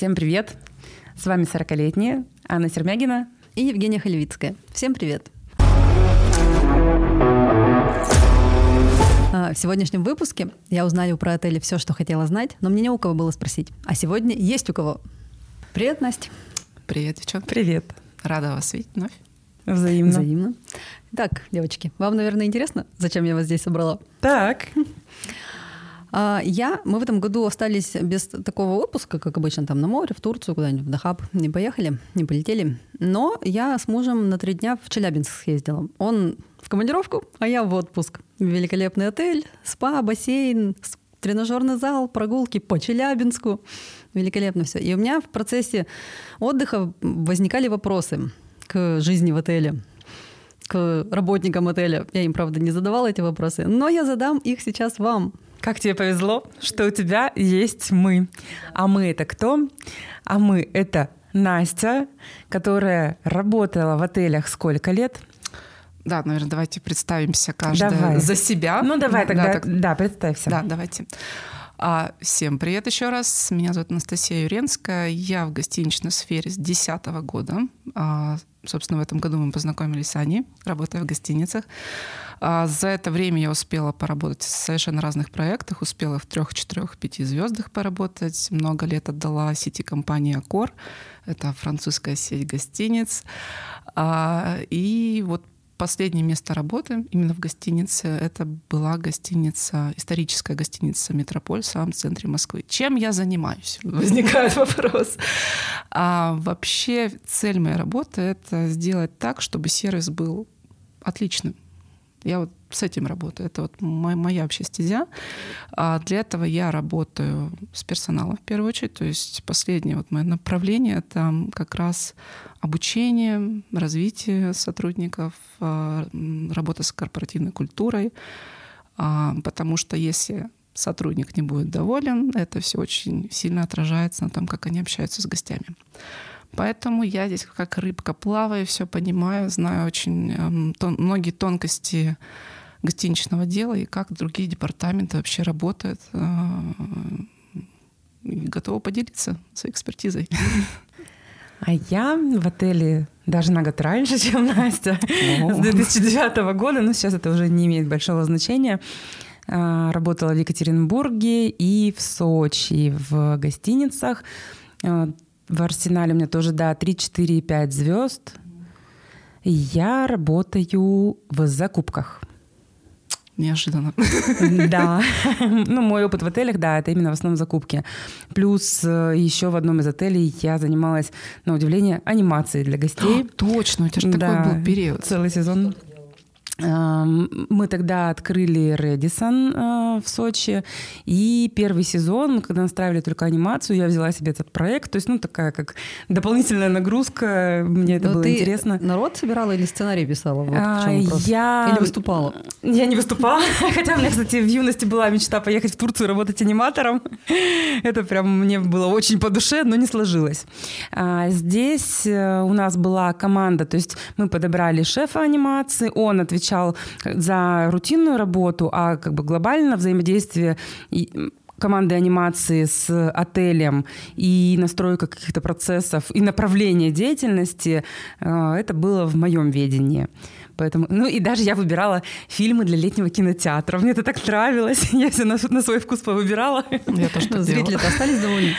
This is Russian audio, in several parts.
Всем привет! С вами 40-летняя Анна Сермягина и Евгения Халевицкая. Всем привет! А, в сегодняшнем выпуске я узнаю про отели все, что хотела знать, но мне не у кого было спросить. А сегодня есть у кого. Привет, Настя. Привет, девчонки. Привет. Рада вас видеть вновь. Взаимно. Взаимно. Так, девочки, вам, наверное, интересно, зачем я вас здесь собрала? Так. А, я, мы в этом году остались без такого отпуска, как обычно, там на море, в Турцию, куда-нибудь в Дахаб. Не поехали, не полетели. Но я с мужем на три дня в Челябинск съездила. Он в командировку, а я в отпуск. Великолепный отель, спа, бассейн, тренажерный зал, прогулки по Челябинску. Великолепно все. И у меня в процессе отдыха возникали вопросы к жизни в отеле к работникам отеля. Я им, правда, не задавала эти вопросы, но я задам их сейчас вам. Как тебе повезло, что у тебя есть мы. А мы это кто? А мы это Настя, которая работала в отелях сколько лет? Да, наверное, давайте представимся каждая давай. за себя. Ну давай тогда, да, так... да представься. Да, давайте. А, всем привет еще раз. Меня зовут Анастасия Юренская. Я в гостиничной сфере с 2010 года. А, собственно, в этом году мы познакомились с Аней, работая в гостиницах. А за это время я успела поработать в совершенно разных проектах, успела в трех, четырех, пяти звездах поработать. Много лет отдала сети компании Акор. Это французская сеть гостиниц. А, и вот последнее место работы именно в гостинице это была гостиница, историческая гостиница «Метрополь» в самом центре Москвы. Чем я занимаюсь? Возникает вопрос. А вообще цель моей работы — это сделать так, чтобы сервис был отличным. Я вот с этим работаю. Это вот моя, моя вообще стезя. А для этого я работаю с персоналом в первую очередь. То есть последнее вот мое направление — это как раз обучение, развитие сотрудников, а, работа с корпоративной культурой. А, потому что если сотрудник не будет доволен, это все очень сильно отражается на том, как они общаются с гостями. Поэтому я здесь как рыбка плаваю, все понимаю, знаю очень эм, тон, многие тонкости гостиничного дела и как другие департаменты вообще работают. Э, готова поделиться своей экспертизой. А я в отеле даже на год раньше, чем Настя, О. с 2009 года, но сейчас это уже не имеет большого значения. Э, работала в Екатеринбурге и в Сочи в гостиницах. В арсенале у меня тоже, да, 3, 4, 5 звезд. Я работаю в закупках. Неожиданно. Да. Ну, мой опыт в отелях, да, это именно в основном закупки. Плюс э, еще в одном из отелей я занималась, на удивление, анимацией для гостей. Точно, у тебя же такой был период. Целый сезон. Мы тогда открыли Редисон э, в Сочи, и первый сезон, когда настраивали только анимацию, я взяла себе этот проект, то есть, ну, такая как дополнительная нагрузка, мне это Но было ты интересно. народ собирала или сценарий писала? Вот а, я... Или выступала? Я не выступала, хотя у меня, кстати, в юности была мечта поехать в Турцию работать аниматором. Это прям мне было очень по душе, но не сложилось. А здесь э, у нас была команда, то есть мы подобрали шефа анимации, он отвечал отвечал за рутинную работу, а как бы глобально взаимодействие команды анимации с отелем и настройка каких-то процессов и направление деятельности, э, это было в моем ведении. Поэтому, ну и даже я выбирала фильмы для летнего кинотеатра. Мне это так нравилось. Я все на, на свой вкус повыбирала. Я тоже ну, Зрители-то остались довольны?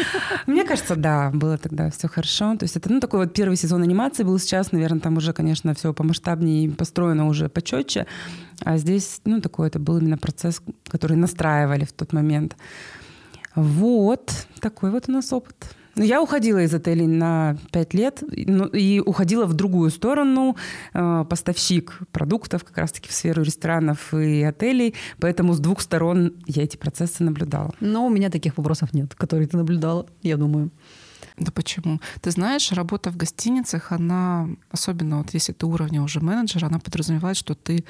Мне кажется, да, было тогда все хорошо. То есть это ну, такой вот первый сезон анимации был сейчас, наверное, там уже, конечно, все помасштабнее построено уже почетче. А здесь, ну, такой это был именно процесс, который настраивали в тот момент. Вот, такой вот у нас опыт. Ну, я уходила из отелей на пять лет ну, и уходила в другую сторону, э, поставщик продуктов как раз-таки в сферу ресторанов и отелей, поэтому с двух сторон я эти процессы наблюдала. Но у меня таких вопросов нет, которые ты наблюдала, я думаю. Да почему? Ты знаешь, работа в гостиницах, она, особенно вот если ты уровня уже менеджера, она подразумевает, что ты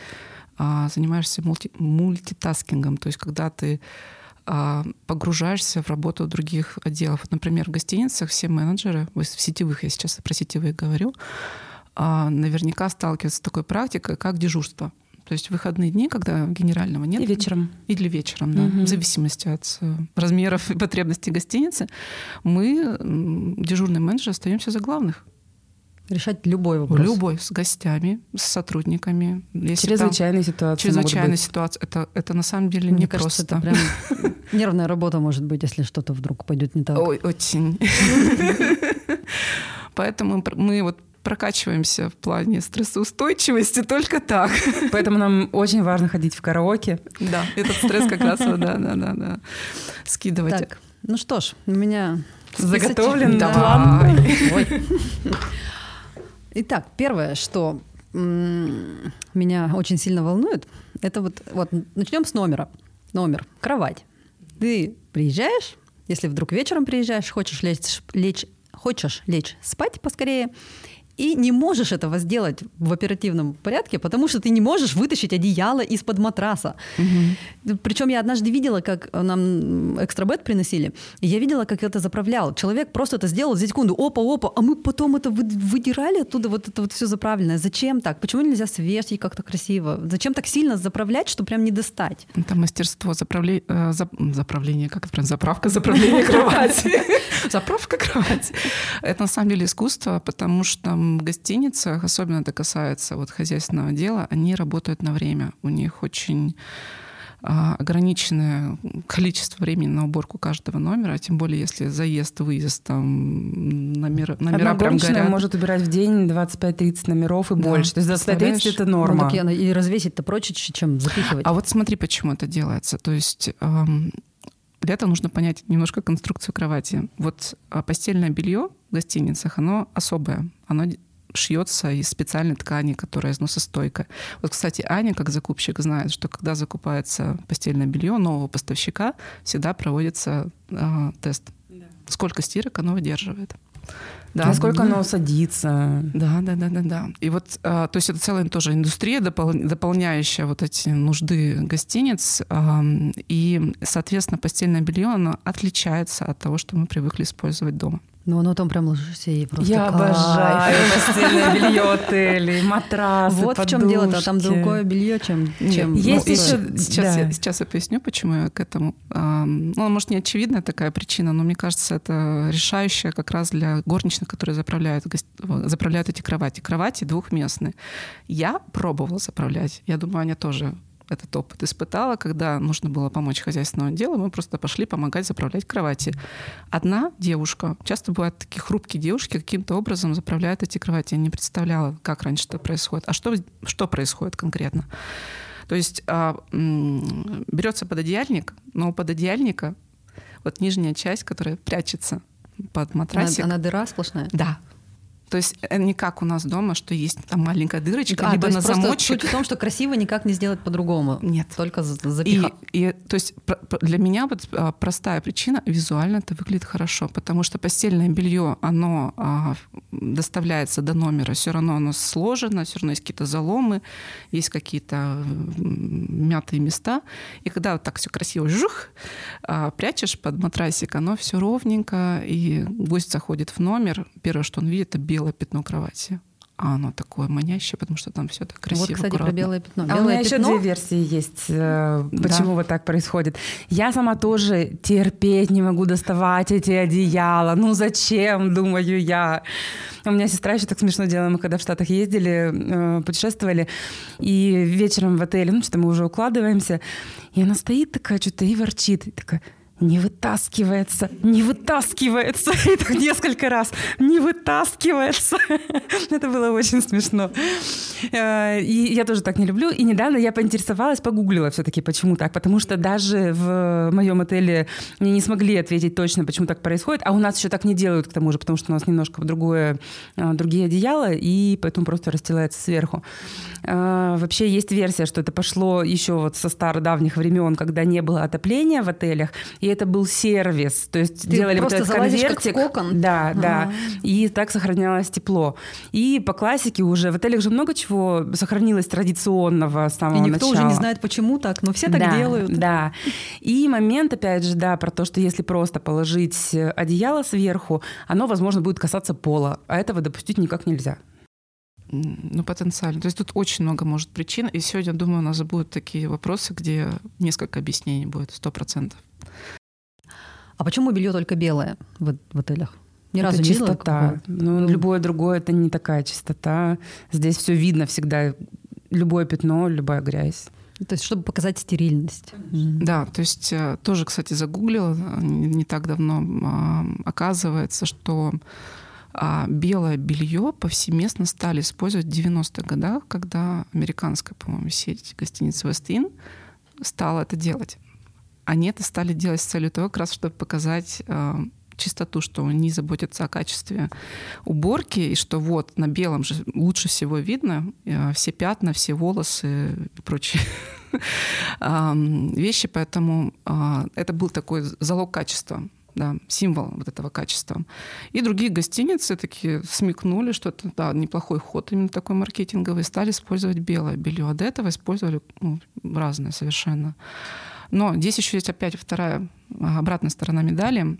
а, занимаешься мульти, мультитаскингом, то есть когда ты погружаешься в работу других отделов. Например, в гостиницах все менеджеры, в сетевых, я сейчас про сетевые говорю, а, наверняка сталкиваются с такой практикой, как дежурство. То есть выходные дни, когда генерального нет. И вечером. Или вечером, да. Мгм. В зависимости от э, размеров и потребностей гостиницы. Мы, дежурный менеджер, остаемся за главных. Решать любой вопрос. Любой, с гостями, с сотрудниками. Если там Чрезвычайные ситуации быть. ситуация, это, это на самом деле Мне не кажется, просто. это прям нервная работа может быть, если что-то вдруг пойдет не так. Ой, очень. Поэтому мы вот прокачиваемся в плане стрессоустойчивости только так. Поэтому нам очень важно ходить в караоке. Да, этот стресс как раз, да, да, да, да, скидывать. Так, ну что ж, у меня. Заготовлен Да. план. Итак, первое, что меня очень сильно волнует, это вот, вот начнем с номера. Номер, кровать. Ты приезжаешь, если вдруг вечером приезжаешь, хочешь лечь, лечь, хочешь лечь спать поскорее, и не можешь этого сделать в оперативном порядке, потому что ты не можешь вытащить одеяло из-под матраса. Причем я однажды видела, как нам экстрабет приносили, и я видела, как это заправлял. Человек просто это сделал за секунду, опа-опа, а мы потом это вы- выдирали оттуда, вот это вот все заправленное. Зачем так? Почему нельзя свежий как-то красиво? Зачем так сильно заправлять, что прям не достать? Это мастерство заправле- э, зап- заправления, как это правильно, заправка заправления кровати. Заправка кровати. Это на самом деле искусство, потому что в гостиницах, особенно это касается вот хозяйственного дела, они работают на время. У них очень а, ограниченное количество времени на уборку каждого номера, тем более если заезд, выезд, там номера, номера Одна прям горят. может убирать в день 25-30 номеров и Да, больше. То есть 25-30 представляешь? это Ну, норма. так и, и развесить-то проще, чем запихивать. А вот смотри, почему это делается. То есть эм, для этого нужно понять немножко конструкцию кровати. Вот а, постельное белье гостиницах, оно особое. Оно шьется из специальной ткани, которая износостойкая. Вот, кстати, Аня, как закупщик, знает, что когда закупается постельное белье нового поставщика, всегда проводится а, тест. Сколько стирок оно выдерживает. Да. Насколько оно садится. Да, да, да, да, да. И вот, а, то есть это целая тоже индустрия, допол- дополняющая вот эти нужды гостиниц. ам, И, соответственно, постельное белье, оно отличается от того, что мы привыкли использовать дома. Ну, оно там прям ложишься и просто Я кайф. обожаю постельное белье отелей, матрасы, Вот в чем дело-то, а там подушки. другое белье, чем, Нет, чем Есть ну, еще- Сейчас, да. я, сейчас я поясню, почему я к этому. Ну, может, не очевидная такая причина, но мне кажется, это решающая как раз для горничных, которые заправляют, заправляют эти кровати. Кровати двухместные. Я пробовала заправлять. Я думаю, Аня тоже этот опыт испытала, когда нужно было помочь хозяйственному делу, мы просто пошли помогать заправлять кровати. Одна девушка, часто бывают такие хрупкие девушки, каким-то образом заправляют эти кровати. Я не представляла, как раньше это происходит. А что, что происходит конкретно? То есть а, м, берется пододеяльник, но у пододеяльника вот нижняя часть, которая прячется под Она, матрасик. она дыра сплошная. Да. То есть э, не как у нас дома, что есть там маленькая дырочка, А, либо то есть на замочек. Суть в том, что красиво никак не сделать по-другому. Нет. Только за- И, и, то есть для меня вот а, простая причина визуально это выглядит хорошо, потому что постельное белье оно а, доставляется до номера, все равно оно сложено, все равно есть какие-то заломы, есть какие-то мятые места, и когда вот так все красиво жух а, прячешь под матрасик, оно все ровненько, и гость заходит в номер, первое, что он видит, это белое пятно кровати. А оно такое манящее, потому что там все так красиво. вот, кстати, про аккуратно. белое пятно. А у Белое меня еще пятно, две версии есть, э, Да. почему вот так происходит. Я сама тоже терпеть не могу доставать эти одеяла. Ну зачем, думаю я. У меня сестра еще так смешно делала. Мы когда в Штатах ездили, э, путешествовали, и вечером в отеле, ну что мы уже укладываемся, и она стоит такая что-то и ворчит. И такая, не вытаскивается, не вытаскивается. И так несколько раз, не вытаскивается. Это было очень смешно. Э, И я тоже так не люблю. И недавно я поинтересовалась, погуглила все-таки, почему так. Потому что даже в моем отеле мне не смогли ответить точно, почему так происходит. А у нас еще так не делают, к тому же, потому что у нас немножко другое, э, другие одеяла, и поэтому просто расстилается сверху. Э, Вообще есть версия, что это пошло еще вот со стародавних времен, когда не было отопления в отелях, и это был сервис. То есть Ты делали вот просто этот залазишь как в конвертик. кокон? Да, да. Ага. И так сохранялось тепло. И по классике уже в отелях же много чего сохранилось традиционного с И самого никто уже начала. не знает, почему так, но все так Да, делают. Да. И момент, опять же, да, про то, что если просто положить одеяло сверху, оно, возможно, будет касаться пола, а этого допустить никак нельзя. Ну, потенциально. То есть тут очень много может причин. И сегодня, думаю, у нас будут такие вопросы, где несколько объяснений будет, сто процентов. А почему белье только белое в, в отелях? Ни это разу чистота. Не ну, любое другое это не такая чистота. Здесь все видно всегда. Любое пятно, любая грязь. То есть, чтобы показать стерильность. Да, то есть э, тоже, кстати, загуглила не так давно. А, оказывается, что а, белое белье повсеместно стали использовать в 90-х годах, когда американская, по-моему, сеть гостиниц Вестин стала это делать. Они это стали делать с целью того, как раз чтобы показать а, чистоту, что они заботятся о качестве уборки, и что вот на белом же лучше всего видно э, все пятна, все волосы и прочие вещи, поэтому а, это был такой залог качества да, символ вот этого качества. И другие гостиницы такие смекнули, что это да, неплохой ход именно такой маркетинговый, стали использовать белое белье. А до этого использовали ну, разное совершенно. Но здесь еще есть опять вторая обратная сторона медали.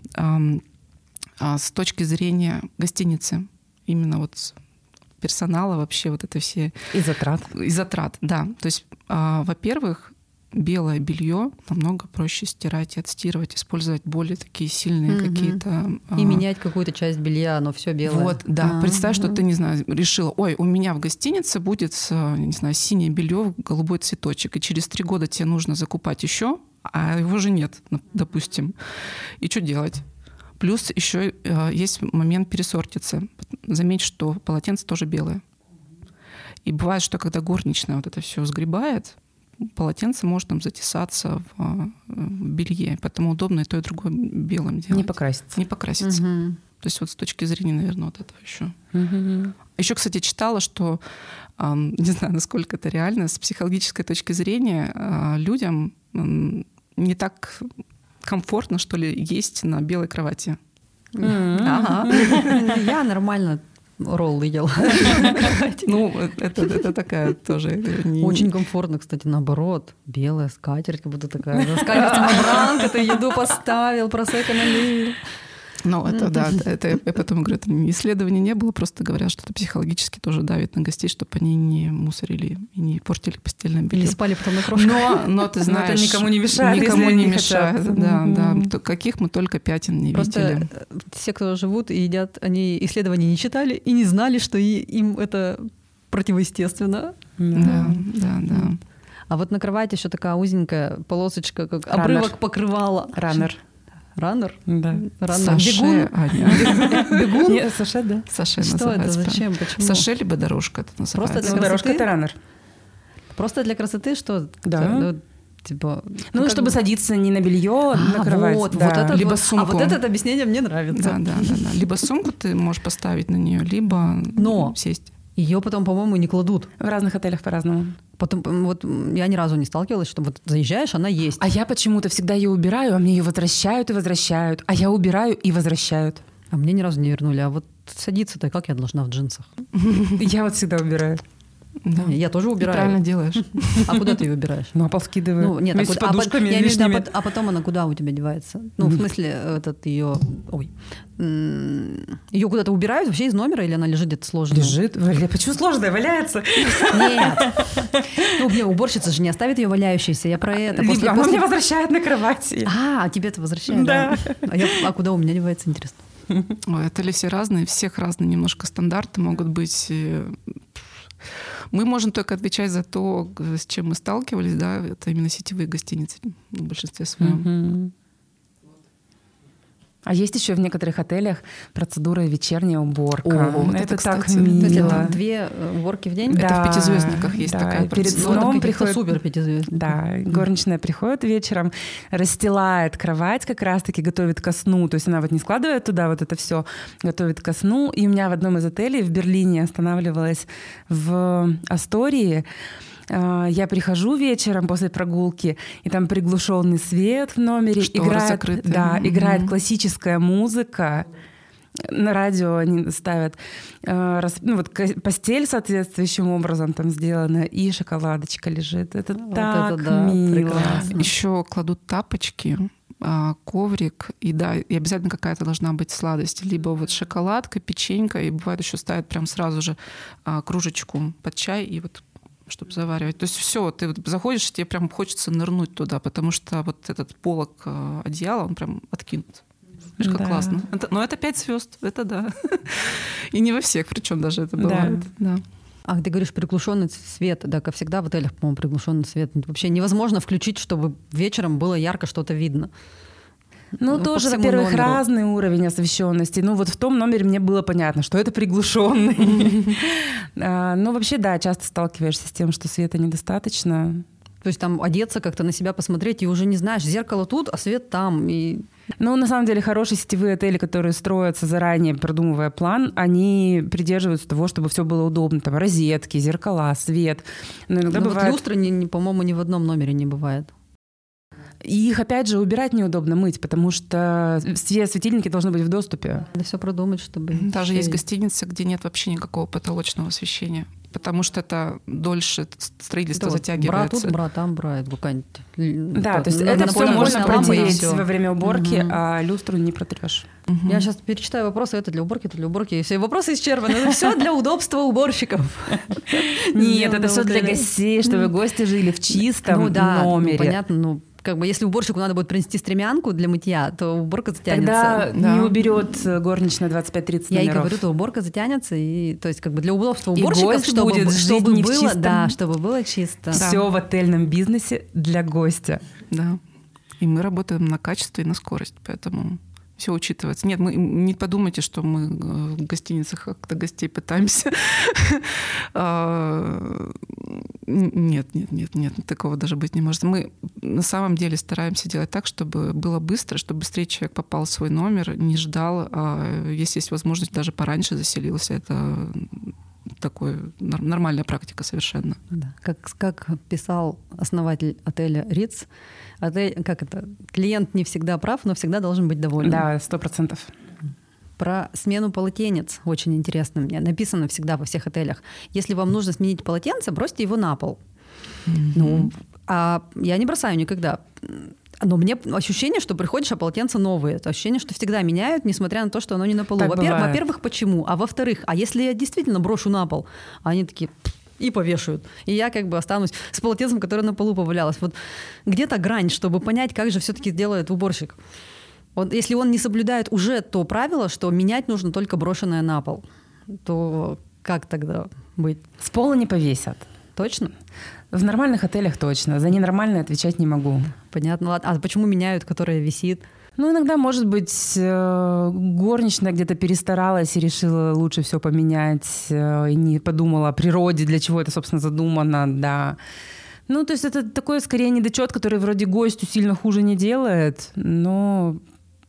А, с точки зрения гостиницы, именно вот персонала вообще вот это все... И затрат. И затрат, да. То есть, а, во-первых, белое белье намного проще стирать и отстирывать, использовать более такие сильные mm-hmm. какие-то... И а... менять какую-то часть белья, оно все белое. Вот, да. А-а-а. Представь, что ты, не знаю, решила, ой, у меня в гостинице будет, не знаю, синее белье, голубой цветочек, и через три года тебе нужно закупать еще, а его же нет, допустим. И что делать? Плюс еще э, есть момент пересортицы. Заметь, что полотенце тоже белое. И бывает, что когда горничная вот это все сгребает, полотенце может там затесаться в, э, в белье. Поэтому удобно и то, и другое белым делать. Не покраситься. Не покраситься. Угу. То есть вот с точки зрения, наверное, вот этого еще. Угу. Еще, кстати, читала, что, не знаю, насколько это реально, с психологической точки зрения э, людям не так комфортно, что ли, есть на белой кровати. Я нормально роллы ел. Ну, это, такая тоже... Очень комфортно, кстати, наоборот. Белая скатерть, как будто такая. Скатерть самобранка, ты еду поставил, просека налил. Ну, это да, это я потом говорю, это исследования не было, просто говорят, что это психологически тоже давит на гостей, чтобы они не мусорили и не портили постельное белье. Или спали потом на крошках. Но, но ты знаешь, но это никому не мешает. Никому не мешает, хотят. да, mm-hmm. да. Каких мы только пятен не просто видели. Все, кто живут и едят, они исследования не читали и не знали, что им это противоестественно. Да, да, да. А вот на кровати еще такая узенькая полосочка, как Раннер. обрывок покрывала. Раннер. Раннер? Да. Раннер. Саше, Бегун? Аня. Бегун? Нет, Саше, да. Саше Что это? Зачем? Почему? Саше либо дорожка это называется. Просто для ну, дорожка это раннер. Просто для красоты что? Да. Ну, типа, ну, ну чтобы бы... садиться не на белье, а, на кровать. Вот, да. вот это либо вот, сумку. А вот это объяснение мне нравится. Да, да, да, да. Либо сумку ты можешь поставить на нее, либо Но сесть. Ее потом, по-моему, не кладут. В разных отелях по-разному. Потом, вот я ни разу не сталкивалась, что вот заезжаешь, она есть. А я почему-то всегда ее убираю, а мне ее возвращают и возвращают. А я убираю и возвращают. А мне ни разу не вернули. А вот садиться-то как я должна в джинсах? Я вот всегда убираю. Да. Я тоже убираю. Ты правильно делаешь. А куда ты ее убираешь? Ну, а пол скидываю. Ну, нет, а, с подушками а, я имею в а потом она куда у тебя девается? Ну, в смысле, этот ее... Ой. Ее куда-то убирают вообще из номера, или она лежит где-то сложная? Лежит. Почему сложная? Валяется? Нет. Ну, мне уборщица же не оставит ее валяющейся. Я про это. После, Она после... меня возвращает на кровати. А, тебе-то возвращает? Да. А, я, а куда у меня девается, интересно? Ой, это ли все разные? Всех разные немножко стандарты могут быть мы можем только отвечать за то, с чем мы сталкивались, да, это именно сетевые гостиницы в большинстве своем. Mm-hmm. А есть еще в некоторых отелях процедура вечерняя уборка. О, это, это так кстати, мило. Есть это две э, уборки в день? Да, это в пятизвездниках есть да, такая перед процедура. сном приходит супер пятизвездник. Да, горничная приходит вечером, расстилает кровать как раз-таки, готовит ко сну. То есть она вот не складывает туда вот это все, готовит ко сну. И у меня в одном из отелей в Берлине останавливалась в Астории. А, я прихожу вечером после прогулки, и там приглушенный свет в номере, Шторы играет, закрытые. да, mm-hmm. играет классическая музыка. На радио они ставят а, ну, вот постель соответствующим образом там сделана, и шоколадочка лежит. Это вот так это, да, мило. Еще кладут тапочки а, коврик, и да, и обязательно какая-то должна быть сладость. Либо вот шоколадка, печенька, и бывает еще ставят прям сразу же кружечку под чай, и вот чтобы заваривать. То есть все, ты вот заходишь, тебе прям хочется нырнуть туда, потому что вот этот полок а, одеяла, он прям откинут. Видишь, как Да. классно. Это, но это пять звезд, это да. И не во всех, причем даже это Да. бывает. Да. А ты говоришь приглушенный свет, да, как всегда в отелях, по-моему, приглушенный свет. Вообще невозможно включить, чтобы вечером было ярко что-то видно. Ну, Ну, тоже, во-первых, разный уровень освещенности. Ну, вот в том номере мне было понятно, что это приглушенный. А, Но вообще, да, часто сталкиваешься с тем, что света недостаточно. То есть там одеться как-то на себя посмотреть, и уже не знаешь, зеркало тут, а свет там. И Ну, на самом деле, хорошие сетевые отели, которые строятся заранее, продумывая план, они придерживаются того, чтобы все было удобно. Там розетки, зеркала, свет. Но иногда Ну, вот бывает... люстры, не- не- по-моему, ни в одном номере не бывает. И их, опять же, убирать неудобно мыть, потому что все светильники должны быть в доступе. Надо все продумать, чтобы... Даже есть гостиницы, где нет вообще никакого потолочного освещения, потому что это дольше строительство Да затягивается. тут, бра там, бра, это какая-нибудь... Да, м, то есть на- это все напольная можно протереть во время уборки, Мгм. а люстру не протрешь. Мгм. Я сейчас перечитаю вопросы, это для уборки, это для уборки, и все вопросы исчерпаны. Это все для удобства уборщиков. Нет, это все для гостей, чтобы гости жили в чистом Ну да, ну, номере. понятно, ну как бы если уборщику надо будет принести стремянку для мытья, то уборка затянется. Тогда Да. не уберет э, горничная 25-30 Я и говорю, то уборка затянется, и то есть как бы для удобства уборщиков, чтобы, будет чтобы было, чистом. да, чтобы было чисто. Все в отельном бизнесе для гостя. Да. И мы работаем на качество и на скорость, поэтому все учитывается. Нет, мы не подумайте, что мы э, в гостиницах как-то гостей пытаемся. А, Нет, нет, нет, нет, такого даже быть не может. Мы на самом деле стараемся делать так, чтобы было быстро, чтобы быстрее человек попал в свой номер, не ждал, а если есть возможность, даже пораньше заселился. Это такой нор- нормальная практика совершенно. Да. Как, как писал основатель отеля Риц, отель, как это, клиент не всегда прав, но всегда должен быть доволен. Да, сто процентов. Про смену полотенец очень интересно мне. Написано всегда во всех отелях. Если вам нужно сменить полотенце, бросьте его на пол. Ну, а я не бросаю никогда. Но мне ощущение, что приходишь, а полотенца новые. Это ощущение, что всегда меняют, несмотря на то, что оно не на полу. Во-первых, во-первых, почему? А во-вторых, а если я действительно брошу на пол, а они такие и повешают. И я как бы останусь с полотенцем, которое на полу повалялось. Вот где-то грань, чтобы понять, как же все-таки делает уборщик. Вот если он не соблюдает уже то правило, что менять нужно только брошенное на пол, то как тогда быть? С пола не повесят. Точно? В нормальных отелях точно. За ненормальные отвечать не могу. Понятно. Ладно. А почему меняют, которая висит? Ну, иногда, может быть, э, горничная где-то перестаралась и решила лучше все поменять, э, и не подумала о природе, для чего это, собственно, задумано, да. Ну, то есть это такой, скорее, недочет, который вроде гостю сильно хуже не делает, но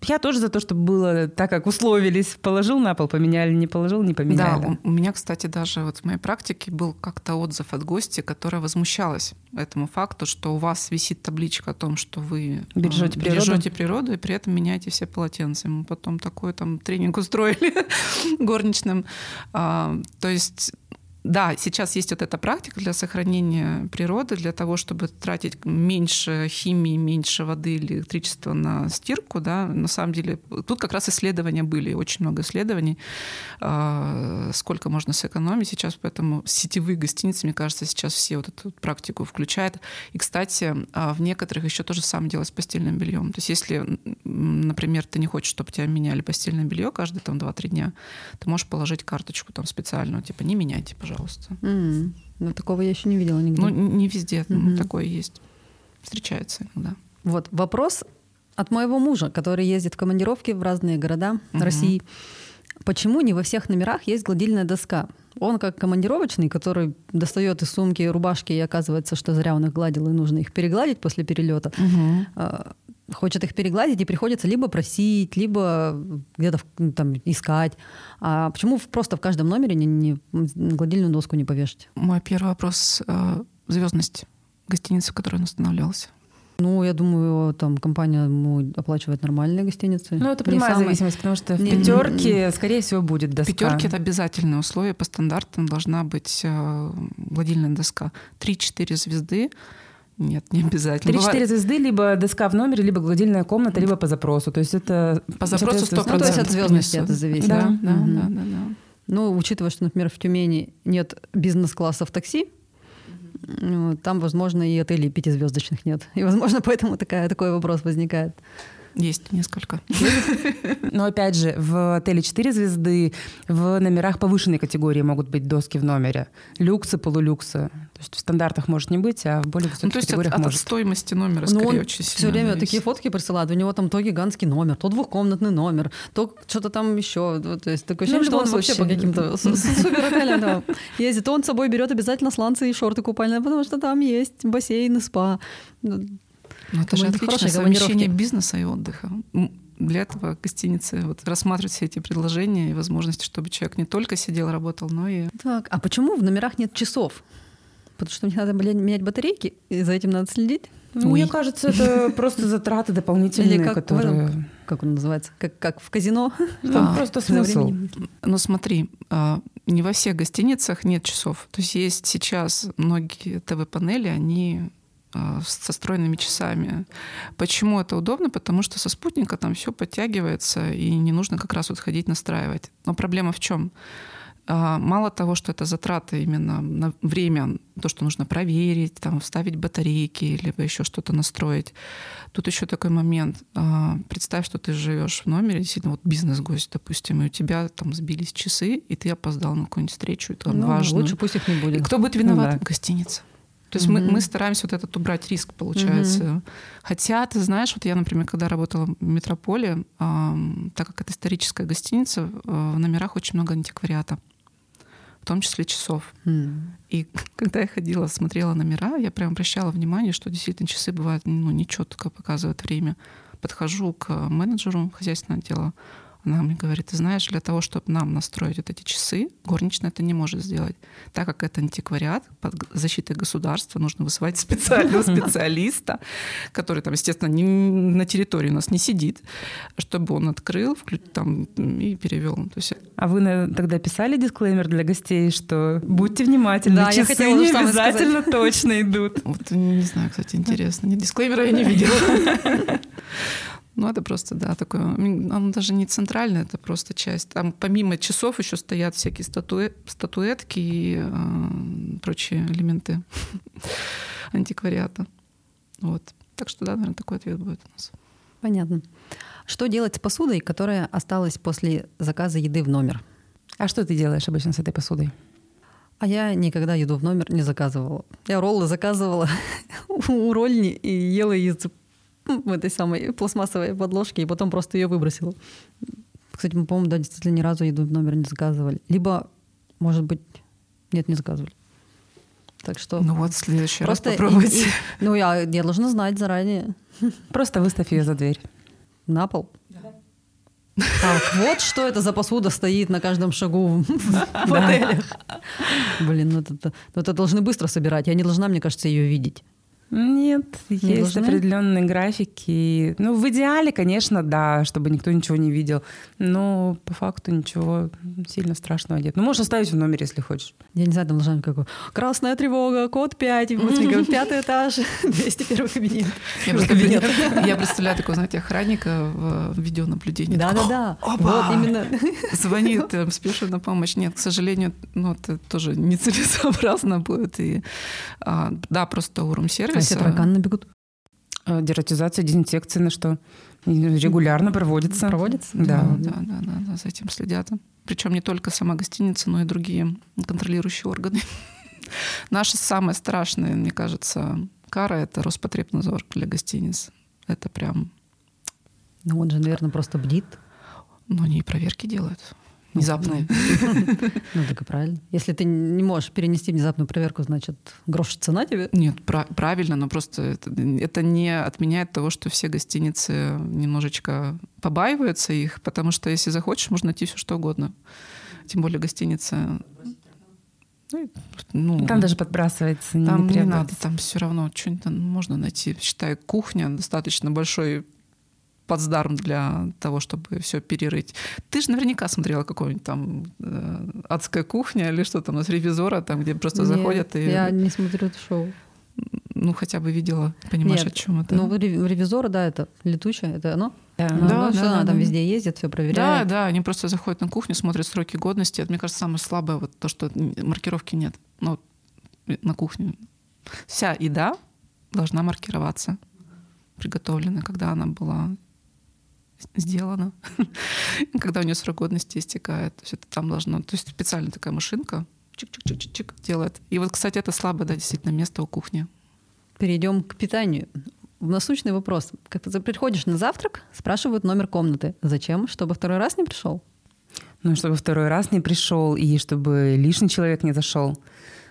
я тоже за то, чтобы было так, как условились. Положил на пол, поменяли, не положил, не Да, поменяли. у у меня, кстати, даже вот в моей практике был как-то отзыв от гостя, которая возмущалась этому факту, что у вас висит табличка о том, что вы э, Бережете природу. бережете природу и при этом меняете все полотенца. Мы потом такой там тренинг устроили горничным. А, То есть да, сейчас есть вот эта практика для сохранения природы, для того, чтобы тратить меньше химии, меньше воды, электричества на стирку. Да. На самом деле, тут как раз исследования были, очень много исследований, а, сколько можно сэкономить сейчас, поэтому сетевые гостиницы, мне кажется, сейчас все вот эту практику включают. И, кстати, а, в некоторых еще то же самое делать с постельным бельем. То есть если, например, ты не хочешь, чтобы тебя меняли постельное белье каждые там 2-3 дня, ты можешь положить карточку там специальную, типа не меняйте, пожалуйста. М, Ну, такого я еще не видела нигде. Ну, не везде Мгм. такое есть. Встречается иногда. Вот вопрос от моего мужа, который ездит в командировки в разные города Мгм. России. Почему не во всех номерах есть гладильная доска? Он как командировочный, который достает из сумки рубашки, и оказывается, что зря он их гладил, и нужно их перегладить после перелета. А, Хочет их перегладить, и приходится либо просить, либо где-то ну, там искать. А почему просто в каждом номере не, не- гладильную доску не повешать? Мой первый вопрос э, звездность гостиницы, в которой он останавливался. Ну, я думаю, там компания ему оплачивает нормальные гостиницы. Ну, это прямая самые- зависимость, потому что в Не- пятерке, скорее всего, будет доска. Пятерки это обязательное условие по стандартам должна быть э, гладильная доска. 3-4 звезды Нет, не обязательно. 3-4 звезды, либо доска в номере, либо гладильная комната, либо по запросу. То есть это... По запросу 100%. Ну, то есть от звездности это зависит. Да, да, да, да, да. Ну, учитывая, что, например, в Тюмени нет бизнес-класса в такси, ну, там, возможно, и отелей пятизвездочных нет. И, возможно, поэтому такая, такой вопрос возникает. Есть несколько. Но опять же, в отеле 4 звезды в номерах повышенной категории могут быть доски в номере. Люксы, полулюксы. То есть в стандартах может не быть, а в более Ну, высоких то есть от, категориях от может. стоимости номера Ну, скорее он очень все время зависит. такие фотки присылает. У него там то гигантский номер, то двухкомнатный номер, то что-то там еще. То есть такое Ну, ощущение, что он вообще по каким-то с- с- супер-отелям да, ездит. Он с собой берет обязательно сланцы и шорты купальные, потому что там есть бассейн и спа. Ну, Ну, это же отличное совмещение бизнеса и отдыха. Для этого гостиницы вот рассматривать все эти предложения и возможности, чтобы человек не только сидел, работал, но и... Так, а почему в номерах нет часов? Потому что мне надо менять батарейки, и за этим надо следить. Мне Ой. кажется, это просто затраты дополнительные, Или как которые... этом, как он называется, как, как в казино. Там А, просто смысл. Но смотри, а, не во всех гостиницах нет часов. То есть есть сейчас многие ТВ-панели, они со встроенными часами. Почему это удобно? Потому что со спутника там все подтягивается, и не нужно как раз вот ходить настраивать. Но проблема в чем? А, Мало того, что это затраты именно на время, то, что нужно проверить, там, вставить батарейки, либо еще что-то настроить. Тут еще такой момент. А, Представь, что ты живешь в номере, действительно, вот бизнес-гость, допустим, и у тебя там сбились часы, и ты опоздал на какую-нибудь встречу, там, Ну, важную. Лучше пусть их не И будет. кто будет виноват? Ну да. Гостиница. То есть мы, Мгм. мы стараемся вот этот убрать риск, получается. Хотя, ты знаешь, вот я, например, когда работала в метрополе, ам, так как это историческая гостиница, э, в номерах очень много антиквариата, в том числе часов. М. И когда я ходила, смотрела номера, я прям обращала внимание, что действительно часы бывают ну, нечетко показывают время. Подхожу к менеджеру хозяйственного отдела, она мне говорит, ты знаешь, для того, чтобы нам настроить вот эти часы, горничная это не может сделать. Так как это антиквариат, под защитой государства нужно вызывать специального специалиста, который там, естественно, не на территории у нас не сидит, чтобы он открыл вклю- там, и перевел. То есть А вы наверное, тогда писали дисклеймер для гостей, что будьте внимательны, Да, я часы хотела не обязательно точно идут. Вот не знаю, кстати, интересно. Нет, дисклеймера я не видела. Ну, это просто, да, такое. Он даже не центральный, это просто часть. Там помимо часов еще стоят всякие статуэ- статуэтки и э, прочие элементы антиквариата. Вот. Так что, да, наверное, такой ответ будет у нас. Понятно. Что делать с посудой, которая осталась после заказа еды в номер? А что ты делаешь обычно с этой посудой? А я никогда еду в номер не заказывала. Я роллы заказывала у рольни и ела из м, этой самой пластмассовой подложки, и потом просто ее выбросила. Кстати, мы, по-моему, да, действительно ни разу еду в номер не заказывали. Либо, может быть, нет, не заказывали. Так что Ну вот, в следующий раз просто и- попробуйте. и- ну, я, я должна знать заранее. Просто выставь ее за дверь. На пол. Так, вот что это за посуда стоит на каждом шагу в отелях. Блин, ну это, ну это должны быстро собирать. Я не должна, мне кажется, ее видеть. Нет, есть должны? определенные графики. Ну, в идеале, конечно, да, чтобы никто ничего не видел. Но по факту ничего сильно страшного нет. Ну, можешь оставить в номере, если хочешь. Я не знаю, там должна быть какой красная тревога, код 5, и вот тебе пятый этаж, 201 кабинет. Я, просто пред- я представляю такого, знаете, охранника в видеонаблюдении. Да-да-да. Вот именно. звонит, э, спешит на помощь. Нет, к сожалению, ну, это тоже нецелесообразно будет. И, а, да, просто у А рум-сервиса... все тараканы набегут. А Дератизация, дезинфекция на что? Регулярно проводится. Проводится? Да. Да, да, да, да, да, за этим следят. Причем не только сама гостиница, но и другие контролирующие органы. Наша самая страшная, мне кажется, кара — это Роспотребнадзор для гостиниц. Это прям... Ну, он же, наверное, просто бдит. Ну, они и проверки делают. Внезапные. Ну, так и правильно. Если ты не можешь перенести внезапную проверку, значит, грош цена тебе. Нет, пра- правильно, но просто это, не отменяет того, что все гостиницы немножечко побаиваются их, потому что если захочешь, можно найти все что угодно. Тем более гостиница... ну, Ну, Там даже подбрасывается, не, там не требуется. надо, там все равно что-нибудь можно найти. Считай, кухня достаточно большой плацдарм для того, чтобы все перерыть. Ты же наверняка смотрела какую-нибудь там э, адская кухня или что там у нас ревизора, там, где просто Нет, заходят и Я не смотрю это шоу. ну, хотя бы видела, понимаешь, Нет, о чем это. Ну, рев- ревизоры, да, это летучая, это оно? Да. Ну, Да, да, она да, там да. везде ездит, все Да, проверяет. да, они просто заходят на кухню, смотрят сроки годности. Это, мне кажется, самое слабое, вот то, что маркировки нет. Ну, вот на кухне. Вся еда должна маркироваться, приготовлена, когда она была сделана, когда у нее срок годности истекает. То есть это там должно... То есть специально такая машинка чик-чик-чик-чик делает. И вот, кстати, это слабое, да, действительно, место у кухни. Перейдем к питанию. Насущный вопрос. Как ты приходишь на завтрак, спрашивают номер комнаты. Зачем? Чтобы второй раз не пришел? Ну, чтобы второй раз не пришел и чтобы лишний человек не зашел.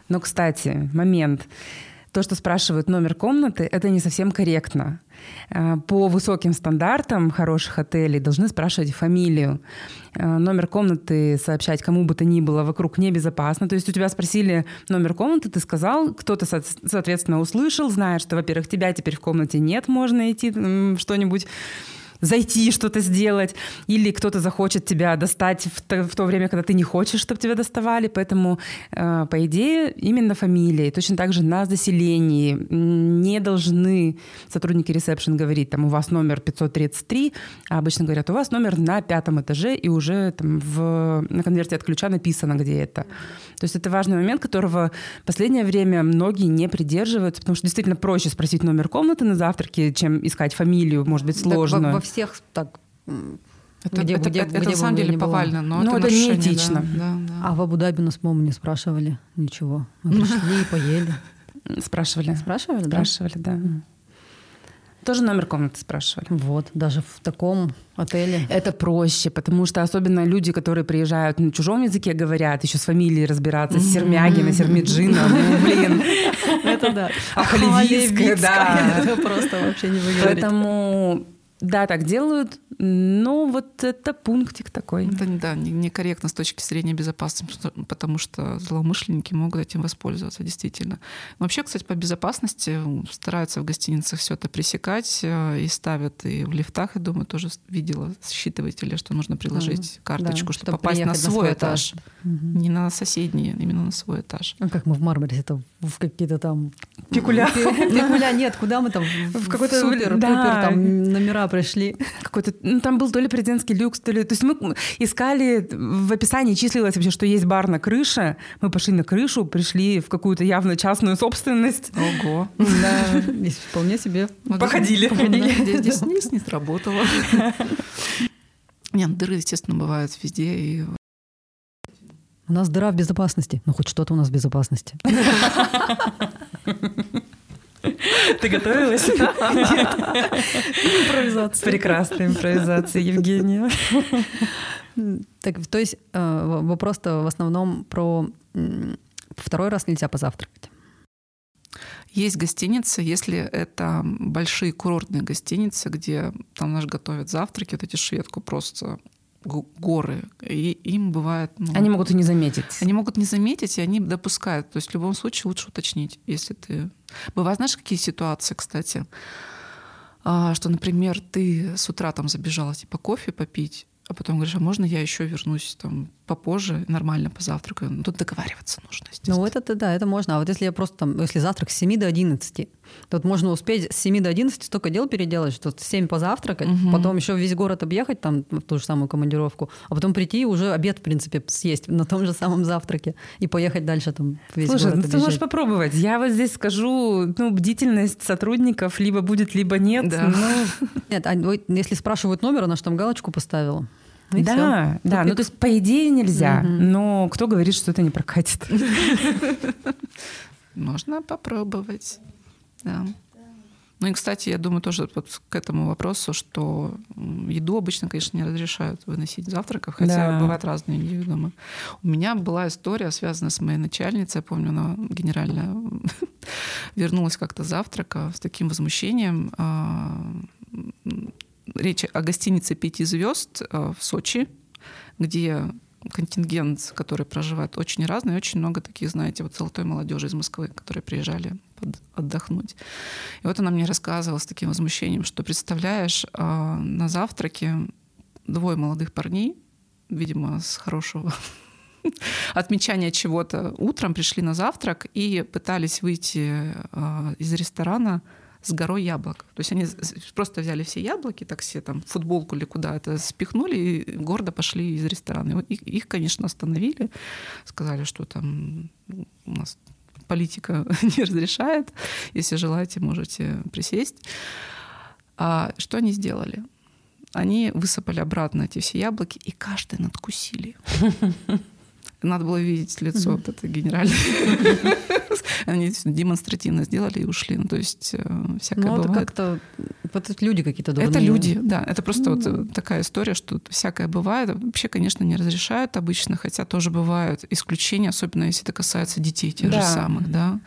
Но, кстати, момент. То, что спрашивают номер комнаты, это не совсем корректно. А, По высоким стандартам хороших отелей должны спрашивать фамилию. А, Номер комнаты сообщать кому бы то ни было вокруг небезопасно. То есть у тебя спросили номер комнаты, ты сказал, кто-то, со- соответственно, услышал, знает, что, во-первых, тебя теперь в комнате нет, можно идти что-нибудь зайти что-то сделать, или кто-то захочет тебя достать в то, в то время, когда ты не хочешь, чтобы тебя доставали. Поэтому, э, по идее, именно фамилии. Точно так же на заселении не должны сотрудники ресепшн говорить, там, у вас номер 533, а обычно говорят, у вас номер на пятом этаже, и уже там в, на конверте от ключа написано, где это. То есть это важный момент, которого в последнее время многие не придерживаются, потому что действительно проще спросить номер комнаты на завтраке, чем искать фамилию, может быть, Так во- сложно. во, всех так... Это, где- это, где- это, где это на самом деле повально, но Ну, это, это неэтично. Да, да, да. А в Абу-Даби нас, по-моему, не спрашивали ничего. Мы пришли и поели. Спрашивали. Спрашивали, да? Спрашивали, да. Тоже номер комнаты спрашивали. Вот, даже в таком отеле. Это проще, потому что особенно люди, которые приезжают на чужом языке, говорят, еще с фамилией разбираться, с Сермягина, Сермиджина, ну, блин. Это да. А Халевицкая, да. Это просто вообще не выговорить. Поэтому, да, так делают, но вот это пунктик такой. Это да, не- некорректно с точки зрения безопасности, потому что злоумышленники могут этим воспользоваться, действительно. Вообще, кстати, по безопасности стараются в гостиницах все это пресекать э, и ставят и в лифтах, я думаю, тоже видела считыватели, что нужно приложить карточку, да, чтобы чтоб попасть на свой свой этаж. Мгм. Не на соседний, а именно на свой этаж. Ну, как мы в Мармаре, это в какие-то там... Пикуля. Пикуля, нет, куда мы там? В какой-то, супер, там номера пришли. Какой-то, ну, там был то ли президентский люкс, то ли... То есть мы искали, в описании числилось вообще, что есть бар на крыше. Мы пошли на крышу, пришли в какую-то явно частную собственность. Ого. Да. Здесь вполне себе. Походили. здесь, здесь не сработало. Нет, дыры, естественно, бывают везде. И У нас дыра в безопасности. Ну, хоть что-то у нас в безопасности. Ты готовилась? Импровизация. Прекрасная импровизация, Евгения. Так, то есть э, вопрос-то в основном про второй раз нельзя позавтракать. Есть гостиницы, если это большие курортные гостиницы, где там наш готовят завтраки, вот эти шведку просто горы, и им бывает... ну, Они могут и не заметить. Они могут не заметить, и они допускают. То есть в любом случае лучше уточнить, если ты... Бывают, знаешь, какие ситуации, кстати, А, что, например, ты с утра там забежала типа кофе попить, а потом говоришь, а можно я еще вернусь там попозже, нормально позавтракаю? Ну, тут договариваться нужно. Ну, это да, это можно. А вот если я просто там, если завтрак с 7 до 11, то вот можно успеть с 7 до 11 столько дел переделать, что в 7 позавтракать, Мгм. потом еще весь город объехать, там, в ту же самую командировку, а потом прийти и уже обед, в принципе, съесть на том же самом завтраке и поехать дальше там весь Слушай, город ну ты можешь попробовать. Я вот здесь скажу, ну, бдительность сотрудников либо будет, либо нет. Да. Ну, Нет, а если спрашивают номер, она же там галочку поставила. Ну И да, всё. да. Тупик. Ну, то есть, по идее, нельзя. Мгм. Но кто говорит, что это не прокатит? Можно попробовать. Да. Ну и, кстати, я думаю тоже вот к этому вопросу, что еду обычно, конечно, не разрешают выносить с завтраков, хотя Да. бывают разные индивидуумы. У меня была история, связанная с моей начальницей, я помню, она генеральная вернулась как-то завтрака с таким возмущением. Речь о гостинице «Пяти звезд» а, в Сочи, где контингент, который проживает, очень разный, очень много таких, знаете, вот золотой молодежи из Москвы, которые приезжали отдохнуть. И вот она мне рассказывала с таким возмущением, что, представляешь, а, на завтраке двое молодых парней, видимо, с хорошего отмечания чего-то. Утром пришли на завтрак и пытались выйти э, из ресторана с горой яблок. То есть они просто взяли все яблоки, так все там футболку или куда это спихнули и гордо пошли из ресторана. И их, их, конечно, остановили, сказали, что там у нас политика не разрешает. Если желаете, можете присесть. А что они сделали? Они высыпали обратно эти все яблоки, и каждый надкусили. Надо было видеть лицо вот это генеральное. Они демонстративно сделали и ушли. Ну, то есть э, всякое ну, бывает. как-то вот люди какие-то дурные. Это люди, да. Это просто вот э, такая история, что всякое бывает. Вообще, конечно, не разрешают обычно, хотя тоже бывают исключения, особенно если это касается детей тех же самых, да.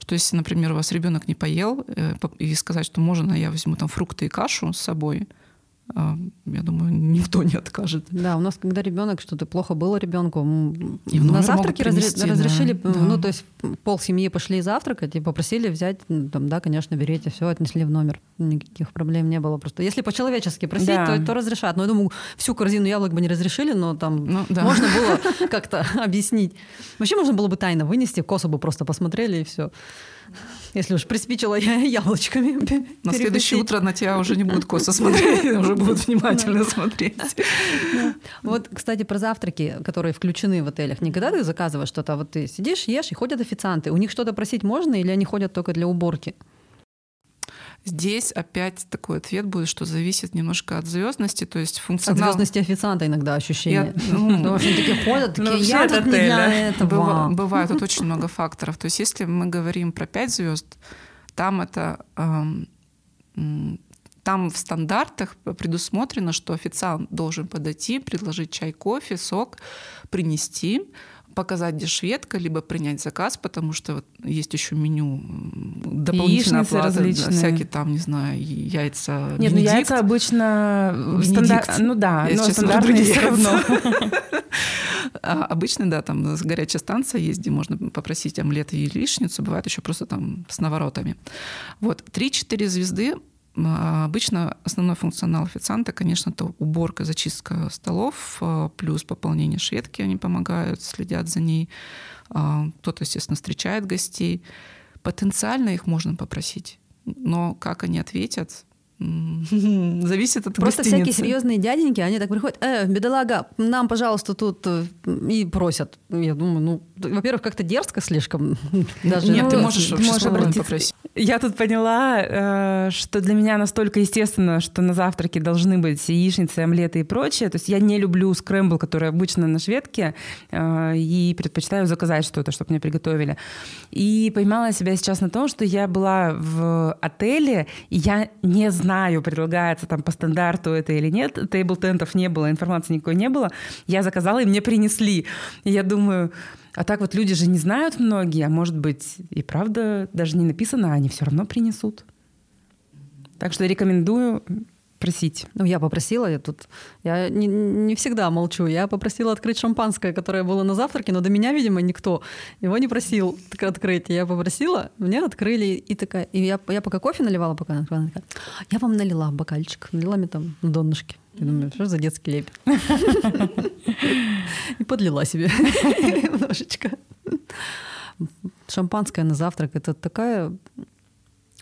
Что если, например, у вас ребенок не поел, э, и сказать, что можно я возьму там фрукты и кашу с собой, я думаю, никто не откажет. Да, у нас, когда ребенок что-то плохо было ребенку, и на завтраке принести, разре- разрешили, да, ну, да. то есть пол семьи пошли завтракать и попросили взять, там, да, конечно, берите, все, отнесли в номер. Никаких проблем не было. Просто если по-человечески просить, да. то, то разрешат. Но я думаю, всю корзину яблок бы не разрешили, но там ну, да. можно было как-то объяснить. Вообще можно было бы тайно вынести, косу бы просто посмотрели и все если уж приспичило яблочками. На следующее утро на тебя уже не будут косо смотреть, уже будут внимательно смотреть. Вот, кстати, про завтраки, которые включены в отелях. Никогда ты заказываешь что-то, а вот ты сидишь, ешь, и ходят официанты. У них что-то просить можно или они ходят только для уборки? Здесь опять такой ответ будет, что зависит немножко от звездности, то есть функционал... От звездности официанта иногда ощущение. Я, ну, ну, общем, такие ходят, такие, ну, я тут не для этого. Бывает тут очень много факторов. То есть если мы говорим про 5 звезд, там это... Там в стандартах предусмотрено, что официант должен подойти, предложить чай, кофе, сок, принести показать дешветка, либо принять заказ, потому что вот есть еще меню дополнительная оплата, различные. всякие там, не знаю, яйца. Нет, ну яйца обычно стандарт, ну да, Я но стандартные все равно. А обычно, да, там горячая станция есть, где можно попросить омлет и яичницу, бывает еще просто там с наворотами. Вот, 3-4 звезды обычно основной функционал официанта, конечно, это уборка, зачистка столов, а, плюс пополнение шведки, они помогают, следят за ней. А, кто-то, естественно, встречает гостей. Потенциально их можно попросить, но как они ответят, Зависит от Просто гостиницы. всякие серьезные дяденьки, они так приходят, э, бедолага, нам, пожалуйста, тут э, и просят. Я думаю, ну, во-первых, как-то дерзко слишком. Даже Нет, ну, ты можешь можешь обратиться. попросить. Я тут поняла, э, что для меня настолько естественно, что на завтраке должны быть яичницы, омлеты и прочее. То есть я не люблю скрэмбл, который обычно на шведке, э, и предпочитаю заказать что-то, чтобы мне приготовили. И поймала себя сейчас на том, что я была в отеле, и я не знаю, знаю, предлагается там по стандарту это или нет, тейбл-тентов не было, информации никакой не было, я заказала, и мне принесли. И я думаю, а так вот люди же не знают многие, а может быть и правда даже не написано, а они все равно принесут. Так что рекомендую просить? Ну, я попросила, я тут... Я не, не всегда молчу. Я попросила открыть шампанское, которое было на завтраке, но до меня, видимо, никто его не просил открыть. Я попросила, мне открыли, и такая... И я, я пока кофе наливала, пока она такая, я вам налила бокальчик, налила мне там на донышке. Я думаю, что за детский лепет? И подлила себе немножечко. Шампанское на завтрак — это такая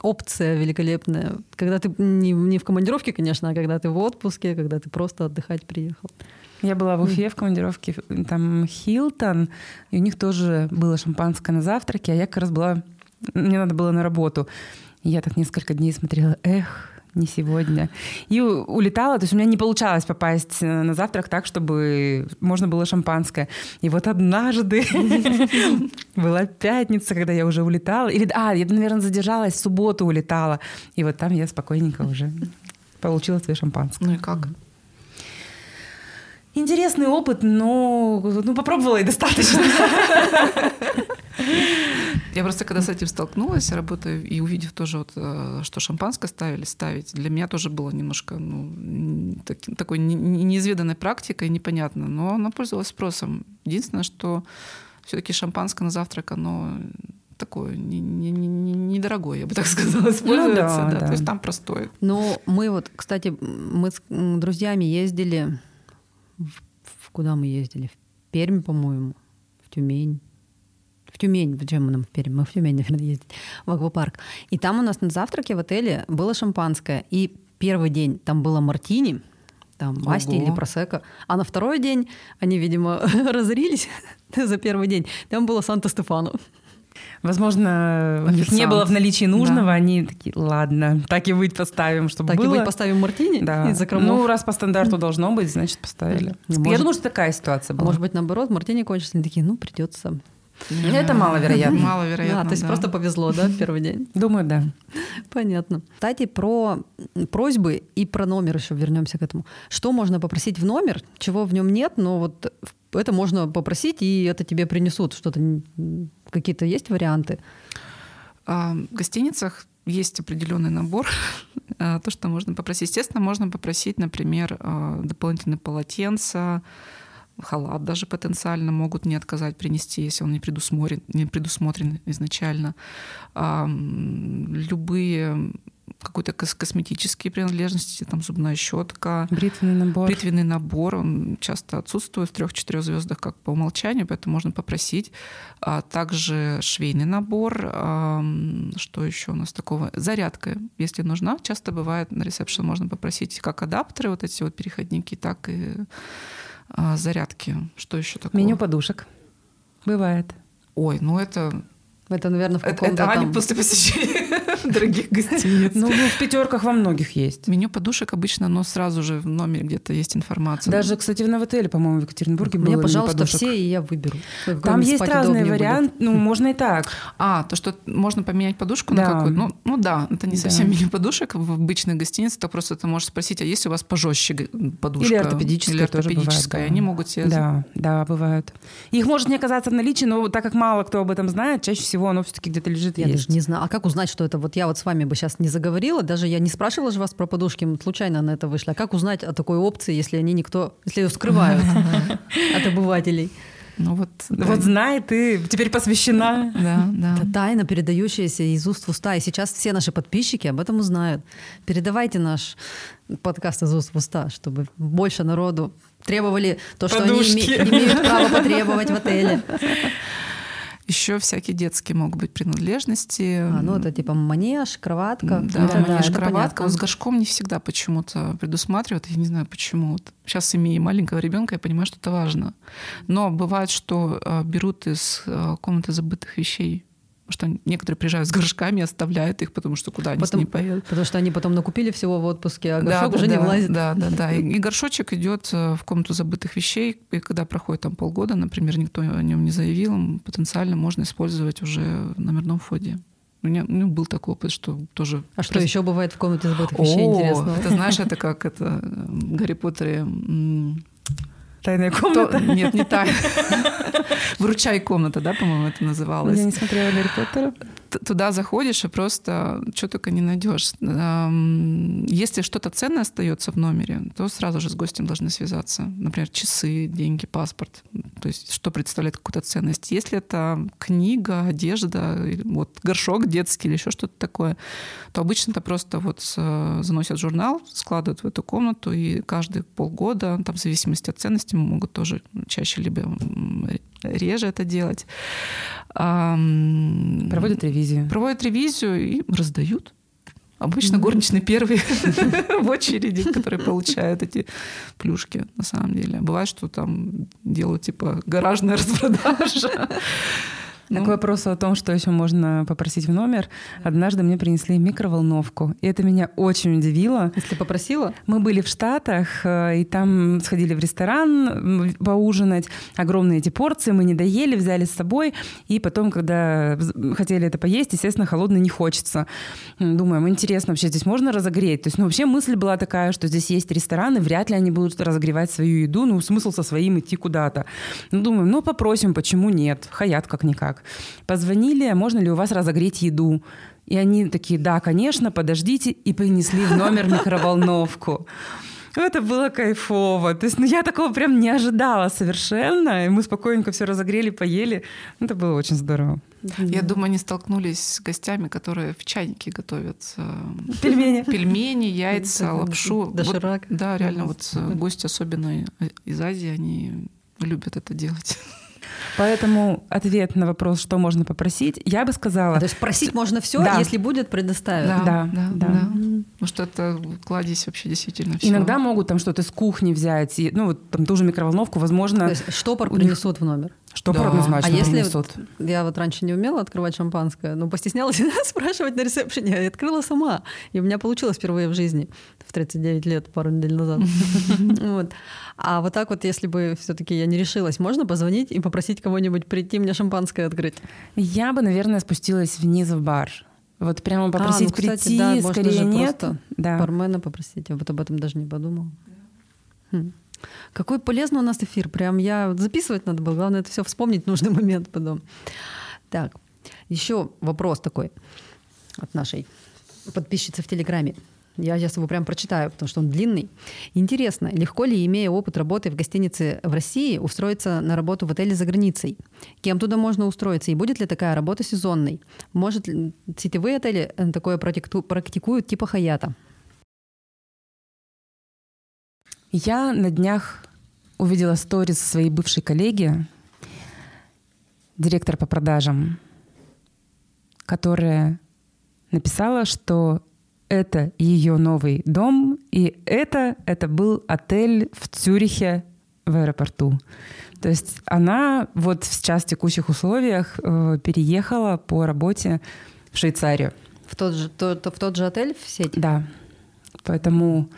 опция великолепная. Когда ты не, не в командировке, конечно, а когда ты в отпуске, когда ты просто отдыхать приехал. Я была в Уфе в командировке, там Хилтон, и у них тоже было шампанское на завтраке, а я как раз была, мне надо было на работу. И я так несколько дней смотрела, эх, не сегодня. И улетала, то есть у меня не получалось попасть э, на завтрак так, чтобы можно было шампанское. И вот однажды была пятница, когда я уже улетала. Или, а, я, наверное, задержалась, в субботу улетала. И вот там я спокойненько уже получила свое шампанское. Ну и как? Интересный опыт, но ну, попробовала и достаточно. Я просто когда с этим столкнулась, работая и увидев тоже, вот, э, что шампанское ставили ставить, для меня тоже было немножко ну, так, такой неизведанной практикой, непонятно, но она пользовалась спросом. Единственное, что все-таки шампанское на завтрак, оно такое недорогое, я бы так сказала, используется. Ну, да, да. Да. То есть там простое. Ну, мы вот, кстати, мы с друзьями ездили в, в куда мы ездили? Пермь, по-моему, в Тюмень. В Тюмень, зачем мы нам в Пермь? Мы в Тюмень, наверное, ездить, в аквапарк. И там у нас на завтраке в отеле было шампанское. И первый день там было мартини, там масти или просека. А на второй день они, видимо, разорились за первый день. Там было Санта-Стефану. Возможно, у них не было в наличии нужного, Да. они такие, ладно, так и быть поставим, чтобы Так и было. быть, поставим мартини Да. из закромов. Ну, раз по стандарту должно быть, значит, поставили. Ну, Я может- думаю, что такая ситуация А была. может быть, наоборот, мартини кончится, они такие, ну, придется. Это маловероятно. Маловероятно, А, то есть да. просто повезло, да, в первый день? Думаю, да. Понятно. Кстати, про просьбы и про номер еще вернемся к этому. Что можно попросить в номер, чего в нем нет, но вот это можно попросить, и это тебе принесут. Что-то какие-то есть варианты? А, В гостиницах есть определенный набор, а, то, что можно попросить. Естественно, можно попросить, например, а, дополнительные полотенца, халат даже потенциально могут не отказать принести, если он не предусмотрен, не предусмотрен изначально. А, Любые какой-то кос- косметические принадлежности, там зубная щетка, Бритвенный набор. Бритвенный набор, он часто отсутствует в трех-четырех звездах как по умолчанию, поэтому можно попросить. А также швейный набор. ам, Что еще у нас такого? Зарядка, если нужна. Часто бывает на ресепшн можно попросить как адаптеры, вот эти вот переходники, так и а, зарядки. Что еще такое? Меню подушек. Бывает. Ой, ну это, Это, наверное, в каком-то это Аня там... после посещения дорогих гостиниц. Ну, ну, в пятерках во многих есть. Меню подушек обычно, но сразу же в номере где-то есть информация. Даже, кстати, в отеле, по-моему, в Екатеринбурге было Мне, пожалуйста, все, и я выберу. Там есть разные варианты. Ну, можно и так. А, то, что можно поменять подушку на какую-то. Ну, ну да, это не совсем меню подушек в обычной гостинице, то просто ты можешь спросить, а есть у вас пожестче подушка? Или ортопедическая Или бывает, ортопедическая. Они могут себе... Да, да, бывают. Их может не оказаться в наличии, но так как мало кто об этом знает, чаще всего оно все-таки где-то лежит Я даже не знаю. А как узнать, что это? Вот я вот с вами бы сейчас не заговорила, даже я не спрашивала же вас про подушки, мы случайно на это вышли. А как узнать о такой опции, если они никто, если ее скрывают от обывателей? Ну вот, да. Вот знай, ты теперь посвящена. Да, да. Это тайна, передающаяся из уст в уста. И сейчас все наши подписчики об этом узнают. Передавайте наш подкаст из уст в уста, чтобы больше народу требовали то, что они Подушки. име- имеют право потребовать в отеле. Еще всякие детские могут быть принадлежности. А, ну, это типа манеж, кроватка. Да, Это манеж, это кроватка. Вот с горшком не всегда почему-то предусматривают. Я не знаю почему. Вот сейчас имея маленького ребенка, я понимаю, что это важно. Но бывает, что э, берут из э, комнаты забытых вещей. Потому что некоторые приезжают с горшками, оставляют их, потому что куда они Потом- с ними поедут. Потому что они потом накупили всего в отпуске, а горшок да, уже не да, влазит. Да, да, да. И, и горшочек идет э, в комнату забытых вещей, и когда проходит там полгода, например, никто о нем не заявил, потенциально можно использовать уже в номерном входе. У меня ну, был такой опыт, что тоже... А что еще бывает в комнате забытых вещей О, интересного? Это знаешь, это как это Гарри Поттере. Тайная то- комната. Нет, не так. Вручай комната, да, по-моему, это называлось. Я не смотрела Гарри Поттера. Туда заходишь и просто что только не найдешь. Если что-то ценное остается в номере, то сразу же с гостем должны связаться. Например, часы, деньги, паспорт. То есть что представляет какую-то ценность. Если это книга, одежда, вот горшок детский или еще что-то такое, то обычно это просто вот э, заносят журнал, складывают в эту комнату, и каждые полгода, там в зависимости от ценности, могут тоже чаще либо реже это делать. Проводят ревизию. Проводят ревизию и раздают. Обычно горничные первые в очереди, которые получают эти плюшки, на самом деле. Бывает, что там делают типа гаражная распродажа. А Ну, К вопросу о том, что еще можно попросить в номер, однажды мне принесли микроволновку. И это меня очень удивило. Если попросила, Мы были в Штатах, э, и там сходили в ресторан поужинать. Огромные эти порции, мы не доели, взяли с собой. И потом, когда хотели это поесть, естественно, холодно не хочется. Думаем, интересно, вообще здесь можно разогреть? То есть, ну, вообще мысль была такая, что здесь есть рестораны, вряд ли они будут разогревать свою еду. Ну, смысл со своим идти куда-то. Ну, думаем, ну, попросим, почему нет? Хаят как-никак. Позвонили, можно ли у вас разогреть еду? И они такие, да, конечно, подождите, и принесли в номер микроволновку. Это было кайфово. То есть, ну, я такого прям не ожидала совершенно. И мы спокойненько все разогрели, поели. Это было очень здорово. Я думаю, они столкнулись с гостями, которые в чайнике готовят э, Пельмени. пельмени, яйца, лапшу. Вот, доширак. да, реально, вот э, гости, особенно из Азии, они любят это делать. Поэтому ответ на вопрос, что можно попросить, я бы сказала... А, то есть просить можно все, Да. если будет, предоставят. Да, да, да, да. да. Потому что это кладезь вообще действительно всё. Иногда могут там что-то с кухни взять, и, ну вот там ту же микроволновку, возможно, То есть штопор у них- принесут в номер. Штопор Да. однозначно А если принесут. Я вот раньше не умела открывать шампанское, но постеснялась спрашивать на ресепшене, и открыла сама. И у меня получилось впервые в жизни в 39 лет, пару недель назад. Вот. А вот так вот, если бы все таки я не решилась, можно позвонить и попросить кого-нибудь прийти мне шампанское открыть? Я бы, наверное, спустилась вниз в бар. Вот прямо попросить А, ну, кстати, прийти, да, можно скорее же нет. просто Да. Бармена попросить. Я вот об этом даже не подумала. Хм. Какой полезный у нас эфир. Прям я записывать надо было. Главное, это все вспомнить в нужный момент потом. Так, еще вопрос такой от нашей подписчицы в Телеграме. Я сейчас его прям прочитаю, потому что он длинный. Интересно, легко ли, имея опыт работы в гостинице в России, устроиться на работу в отеле за границей? Кем туда можно устроиться? И будет ли такая работа сезонной? Может сетевые отели э, такое практику- практикуют типа Хаята? Я на днях увидела сторис своей бывшей коллеги, директор по продажам, которая написала, что это ее новый дом, и это, это был отель в Цюрихе в аэропорту. То есть она вот сейчас в текущих условиях э, переехала по работе в Швейцарию. В тот же, то- то- в тот же отель в сети? Да. Поэтому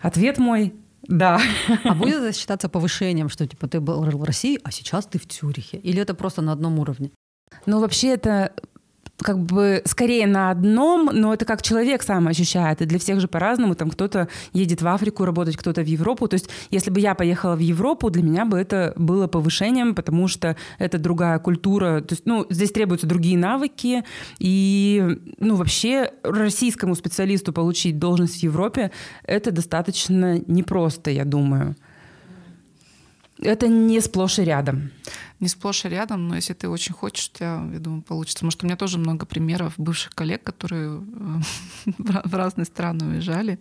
ответ мой — да. А будет это считаться повышением, что типа ты был в России, а сейчас ты в Цюрихе? Или это просто на одном уровне? Ну, вообще это как бы скорее на одном, но это как человек сам ощущает. И для всех же по-разному. Там кто-то едет в Африку работать, кто-то в Европу. То есть если бы я поехала в Европу, для меня бы это было повышением, потому что это другая культура. То есть, ну, здесь требуются другие навыки. И, ну, вообще российскому специалисту получить должность в Европе это достаточно непросто, я думаю. Это не сплошь и рядом. Не сплошь и рядом, но если ты очень хочешь, у тебя, я думаю, получится. Что у меня тоже много примеров бывших коллег, которые э, в разные страны уезжали.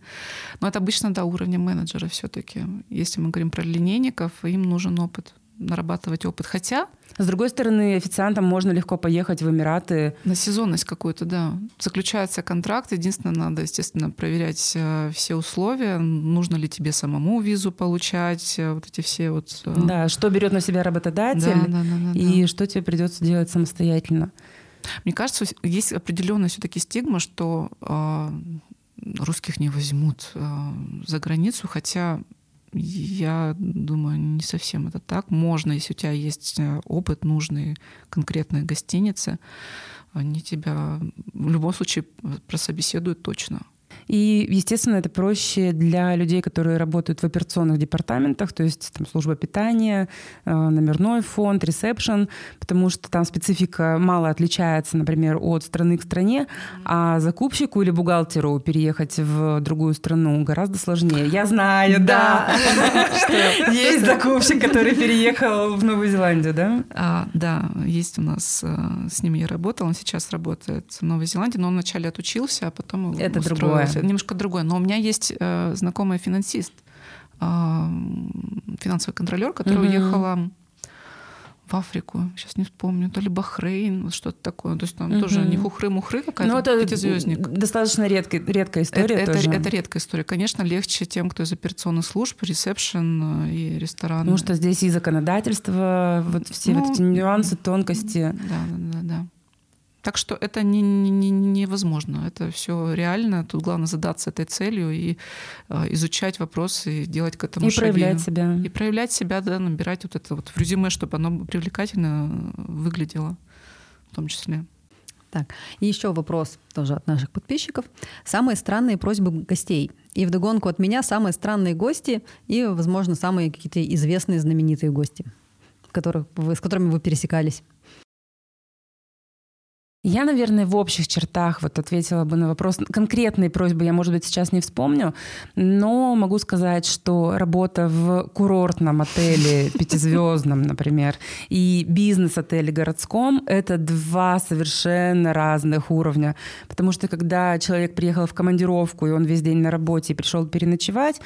Но это обычно до уровня менеджера все таки Если мы говорим про линейников, им нужен опыт, нарабатывать опыт. Хотя С другой стороны, официантам можно легко поехать в Эмираты. на сезонность какую-то, да. Заключается контракт. Единственное, надо, естественно, проверять э, все условия. Нужно ли тебе самому визу получать, э, вот эти все вот... э, Да, что берет на себя работодатель да, да, да, да, и да. что тебе придется делать самостоятельно. Мне кажется, есть определенная все-таки стигма, что русских не возьмут за границу, хотя я думаю, не совсем это так. Можно, если у тебя есть э, опыт нужный, конкретной гостиницы, они тебя в любом случае прособеседуют точно. И, естественно, это проще для людей, которые работают в операционных департаментах, то есть там служба питания, э, номерной фонд, ресепшн, потому что там специфика мало отличается, например, от страны к стране, а закупщику или бухгалтеру переехать в другую страну гораздо сложнее. Я знаю, да, есть закупщик, который переехал в Новую Зеландию, да? А, да, есть у нас, э, с ним я работала, он сейчас работает в Новой Зеландии, но он вначале отучился, а потом Это устроился. Немножко другое. Но у меня есть э, знакомый финансист, э, финансовый контролер, который Мгм. уехала в Африку, сейчас не вспомню, то ли Бахрейн, вот что-то такое. То есть там Мгм. тоже не хухры-мухры какая-то, Ну, это пятизвездник. достаточно редкая, редкая Это, история это, тоже. это редкая история. Конечно, легче тем, кто из операционных служб, ресепшн э, и ресторан. Потому что здесь и законодательство, вот все Ну, вот эти нюансы, тонкости. Да, да, да, да. Так что это не, не- не- невозможно. Это все реально. Тут главное задаться этой целью и э, изучать вопросы и делать к этому И шаги. проявлять себя. И проявлять себя, да, набирать вот это вот в резюме, чтобы оно привлекательно выглядело в том числе. Так, и еще вопрос тоже от наших подписчиков. Самые странные просьбы гостей. И вдогонку от меня самые странные гости и, возможно, самые какие-то известные, знаменитые гости, которых вы, с которыми вы пересекались. Я, наверное, в общих чертах вот ответила бы на вопрос. Конкретные просьбы я, может быть, сейчас не вспомню, но могу сказать, что работа в курортном отеле пятизвездном, например, и бизнес-отеле городском — это два совершенно разных уровня. Потому что когда человек приехал в командировку, и он весь день на работе и пришел переночевать,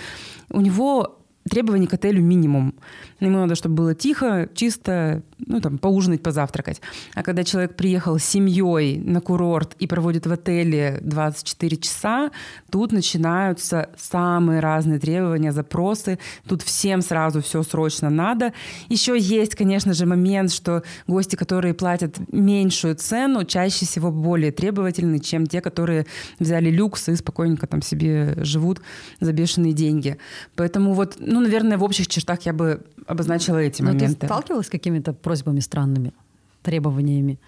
у него требований к отелю минимум. Ему надо, чтобы было тихо, чисто, ну, там, поужинать, позавтракать. А когда человек приехал с семьей на курорт и проводит в отеле 24 часа, тут начинаются самые разные требования, запросы. Тут всем сразу все срочно надо. Еще есть, конечно же, момент, что гости, которые платят меньшую цену, чаще всего более требовательны, чем те, которые взяли люкс и спокойненько там себе живут за бешеные деньги. Поэтому вот, ну, наверное, в общих чертах я бы обозначила эти Но моменты. ты сталкивалась с какими-то просьбами странными, требованиями?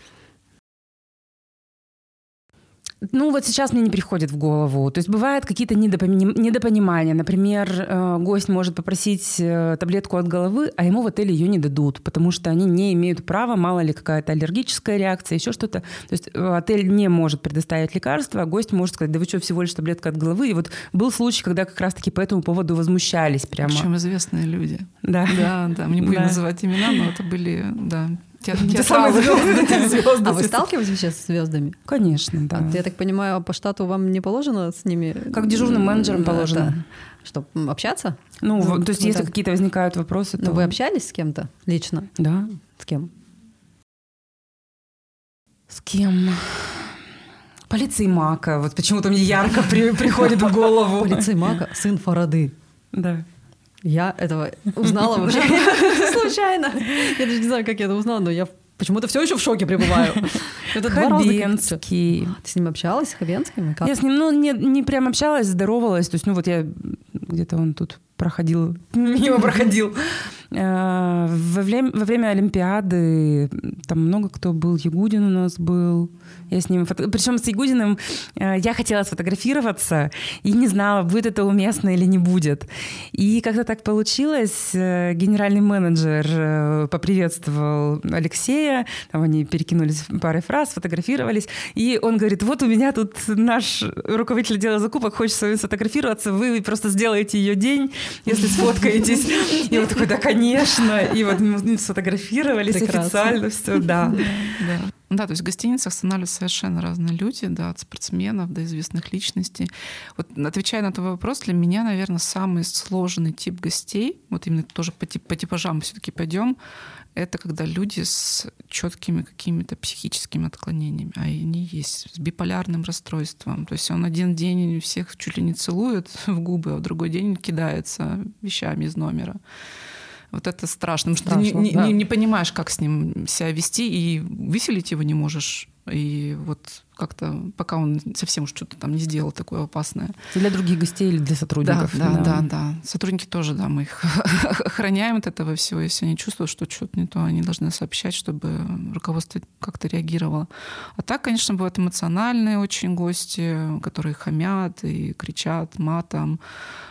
Ну, вот сейчас мне не приходит в голову. То есть бывают какие-то недопони- недопонимания. Например, э, гость может попросить э, таблетку от головы, а ему в отеле ее не дадут, потому что они не имеют права, мало ли какая-то аллергическая реакция, еще что-то. То есть э, отель не может предоставить лекарство, а гость может сказать, да вы что, всего лишь таблетка от головы. И вот был случай, когда как раз-таки по этому поводу возмущались прямо. Причем известные люди. Да. Да, да. Мы не будем Да. называть имена, но это были, да, те- Те самые звезды, те звезды. А вы сталкивались вообще с звездами? Конечно, да. А Я так понимаю, по штату вам не положено с ними? Как дежурным менеджерам Да, положено. Чтобы общаться? Ну, Ну, то есть, ну если да. какие-то возникают вопросы, то... Ну, вы общались с кем-то лично? Да. С кем? С кем? Полиции Мака. Вот почему-то мне ярко при- приходит в голову. Полицей Мака, сын Фарады. Да. Я этого узнала вообще случайно. Я даже не знаю, как я это узнала, но я почему-то все еще в шоке пребываю. Это раза Хабенский. Ты с ним общалась, с Хабенским? Как? Я с ним, ну, не, не прям общалась, здоровалась. То есть, ну, вот я где-то он тут проходил, мимо проходил. Э, Во время, во время Олимпиады там много кто был. Ягудин у нас был. Я с ним... фото- Причем с Ягудиным э, я хотела сфотографироваться и не знала, будет это уместно или не будет. И как-то так получилось. э, Генеральный менеджер поприветствовал Алексея. Там они перекинулись парой фраз, сфотографировались. И он говорит, вот у меня тут наш руководитель отдела закупок хочет с вами сфотографироваться, вы просто сделаете ее день, если сфоткаетесь. И он такой, да, конечно. И вот мы сфотографировались Прекрасно. официально, все, да. Да. Да, то есть в гостиницах останавливаются совершенно разные люди, да, от спортсменов до известных личностей. Вот отвечая на твой вопрос, для меня, наверное, самый сложный тип гостей, вот именно тоже по, тип, по типажам все-таки пойдем, это когда люди с четкими какими-то психическими отклонениями, а они есть, с биполярным расстройством. То есть он один день всех чуть ли не целует в губы, а в другой день кидается вещами из номера. Вот это страшно, потому что Страшно, ты не, не- да. не- не понимаешь, как с ним себя вести, и выселить его не можешь. И вот как-то, пока он совсем уж что-то там не сделал такое опасное. Для других гостей или для сотрудников. Да, да, да, да. Сотрудники тоже, да, мы их охраняем от этого всего. Если они чувствуют, что что-то не то, они должны сообщать, чтобы руководство как-то реагировало. А так, конечно, бывают эмоциональные очень гости, которые хамят и кричат матом.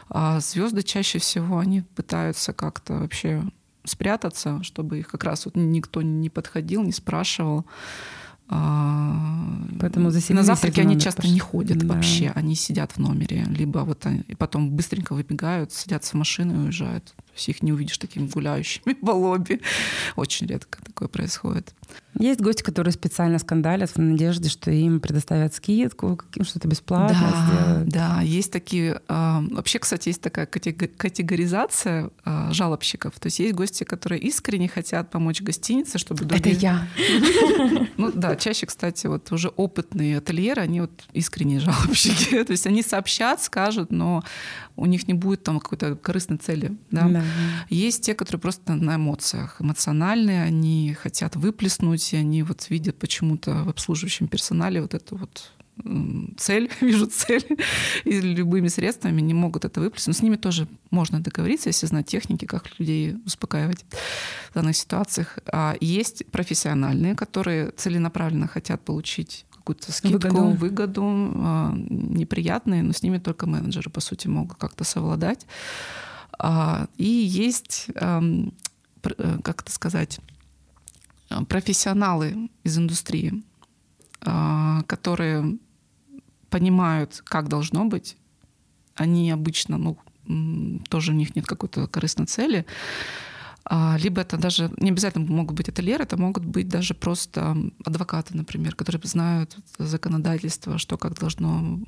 А звезды чаще всего они пытаются как-то вообще спрятаться, чтобы их как раз вот никто не подходил, не спрашивал. А, Поэтому на завтраки они часто пошли. не ходят Да. вообще, они сидят в номере, либо вот они, и потом быстренько выбегают, садятся в машину и уезжают. То есть их не увидишь такими гуляющими по лобби. Очень редко такое происходит. Есть гости, которые специально скандалят в надежде, что им предоставят скидку, что-то бесплатно да, сделают. да, есть такие. а, вообще, кстати, есть такая катего- категоризация а, жалобщиков. То есть есть гости, которые искренне хотят помочь гостинице, чтобы Это другие- я. Ну да, чаще, кстати, вот уже опытные ательеры, они вот искренние жалобщики. То есть они сообщат, скажут, но у них не будет там какой-то корыстной цели. Да? Да. Есть те, которые просто на эмоциях, эмоциональные, они хотят выплеснуть, и они вот видят почему-то в обслуживающем персонале вот эту вот цель, вижу цель, и любыми средствами не могут это выплеснуть. С ними тоже можно договориться, если знать техники, как людей успокаивать в данных ситуациях. А есть профессиональные, которые целенаправленно хотят получить какую-то скидку, Выгоду. выгоду, а, неприятные, но с ними только менеджеры, по сути, могут как-то совладать. А, И есть, э, как это сказать, а, профессионалы из индустрии, а, которые понимают, как должно быть. Они обычно, ну, тоже у них нет какой-то корыстной цели. А, либо это даже не обязательно могут быть ательеры, это могут быть даже просто адвокаты, например, которые знают законодательство, что как должно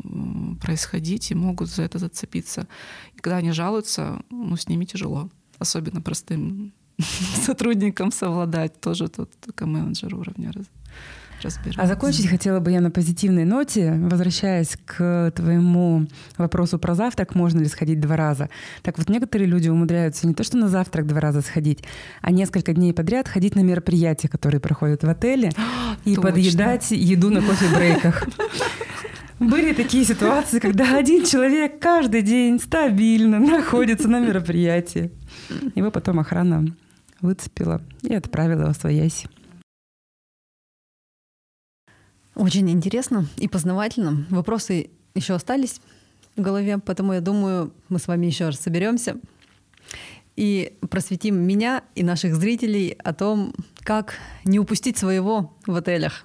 происходить, и могут за это зацепиться. И когда они жалуются, ну, с ними тяжело, особенно простым сотрудникам совладать, тоже тут только менеджер уровня разбираться. А закончить хотела бы я на позитивной ноте, возвращаясь к твоему вопросу про завтрак, можно ли сходить два раза. Так вот, некоторые люди умудряются не то, что на завтрак два раза сходить, а несколько дней подряд ходить на мероприятия, которые проходят в отеле, и Точно. подъедать еду на кофе-брейках. Были такие ситуации, когда один человек каждый день стабильно находится на мероприятии. Его потом охрана выцепила и отправила в своясь. Очень интересно и познавательно. Вопросы еще остались в голове, поэтому я думаю, мы с вами еще раз соберемся и просветим меня и наших зрителей о том, как не упустить своего в отелях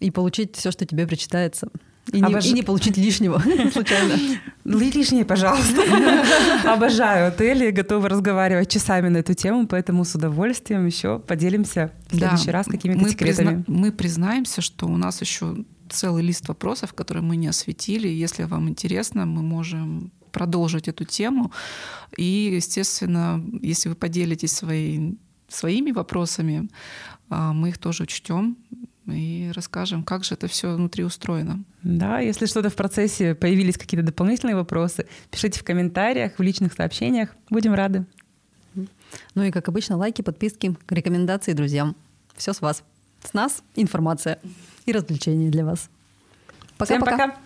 и получить все, что тебе причитается. И, Обож... не, и не получить лишнего случайно. Лишнее, пожалуйста. Обожаю отели, готова разговаривать часами на эту тему, поэтому с удовольствием еще поделимся в следующий да. раз какими-то мы секретами. Призна... Мы признаемся, что у нас еще целый лист вопросов, которые мы не осветили. Если вам интересно, мы можем продолжить эту тему. И, естественно, если вы поделитесь своей, своими вопросами, а, мы их тоже учтем и расскажем, как же это все внутри устроено. Да, если что-то в процессе появились какие-то дополнительные вопросы, пишите в комментариях, в личных сообщениях. Будем рады. Ну и, как обычно, лайки, подписки, рекомендации друзьям. Все с вас. С нас информация и развлечения для вас. Пока-пока. Всем пока.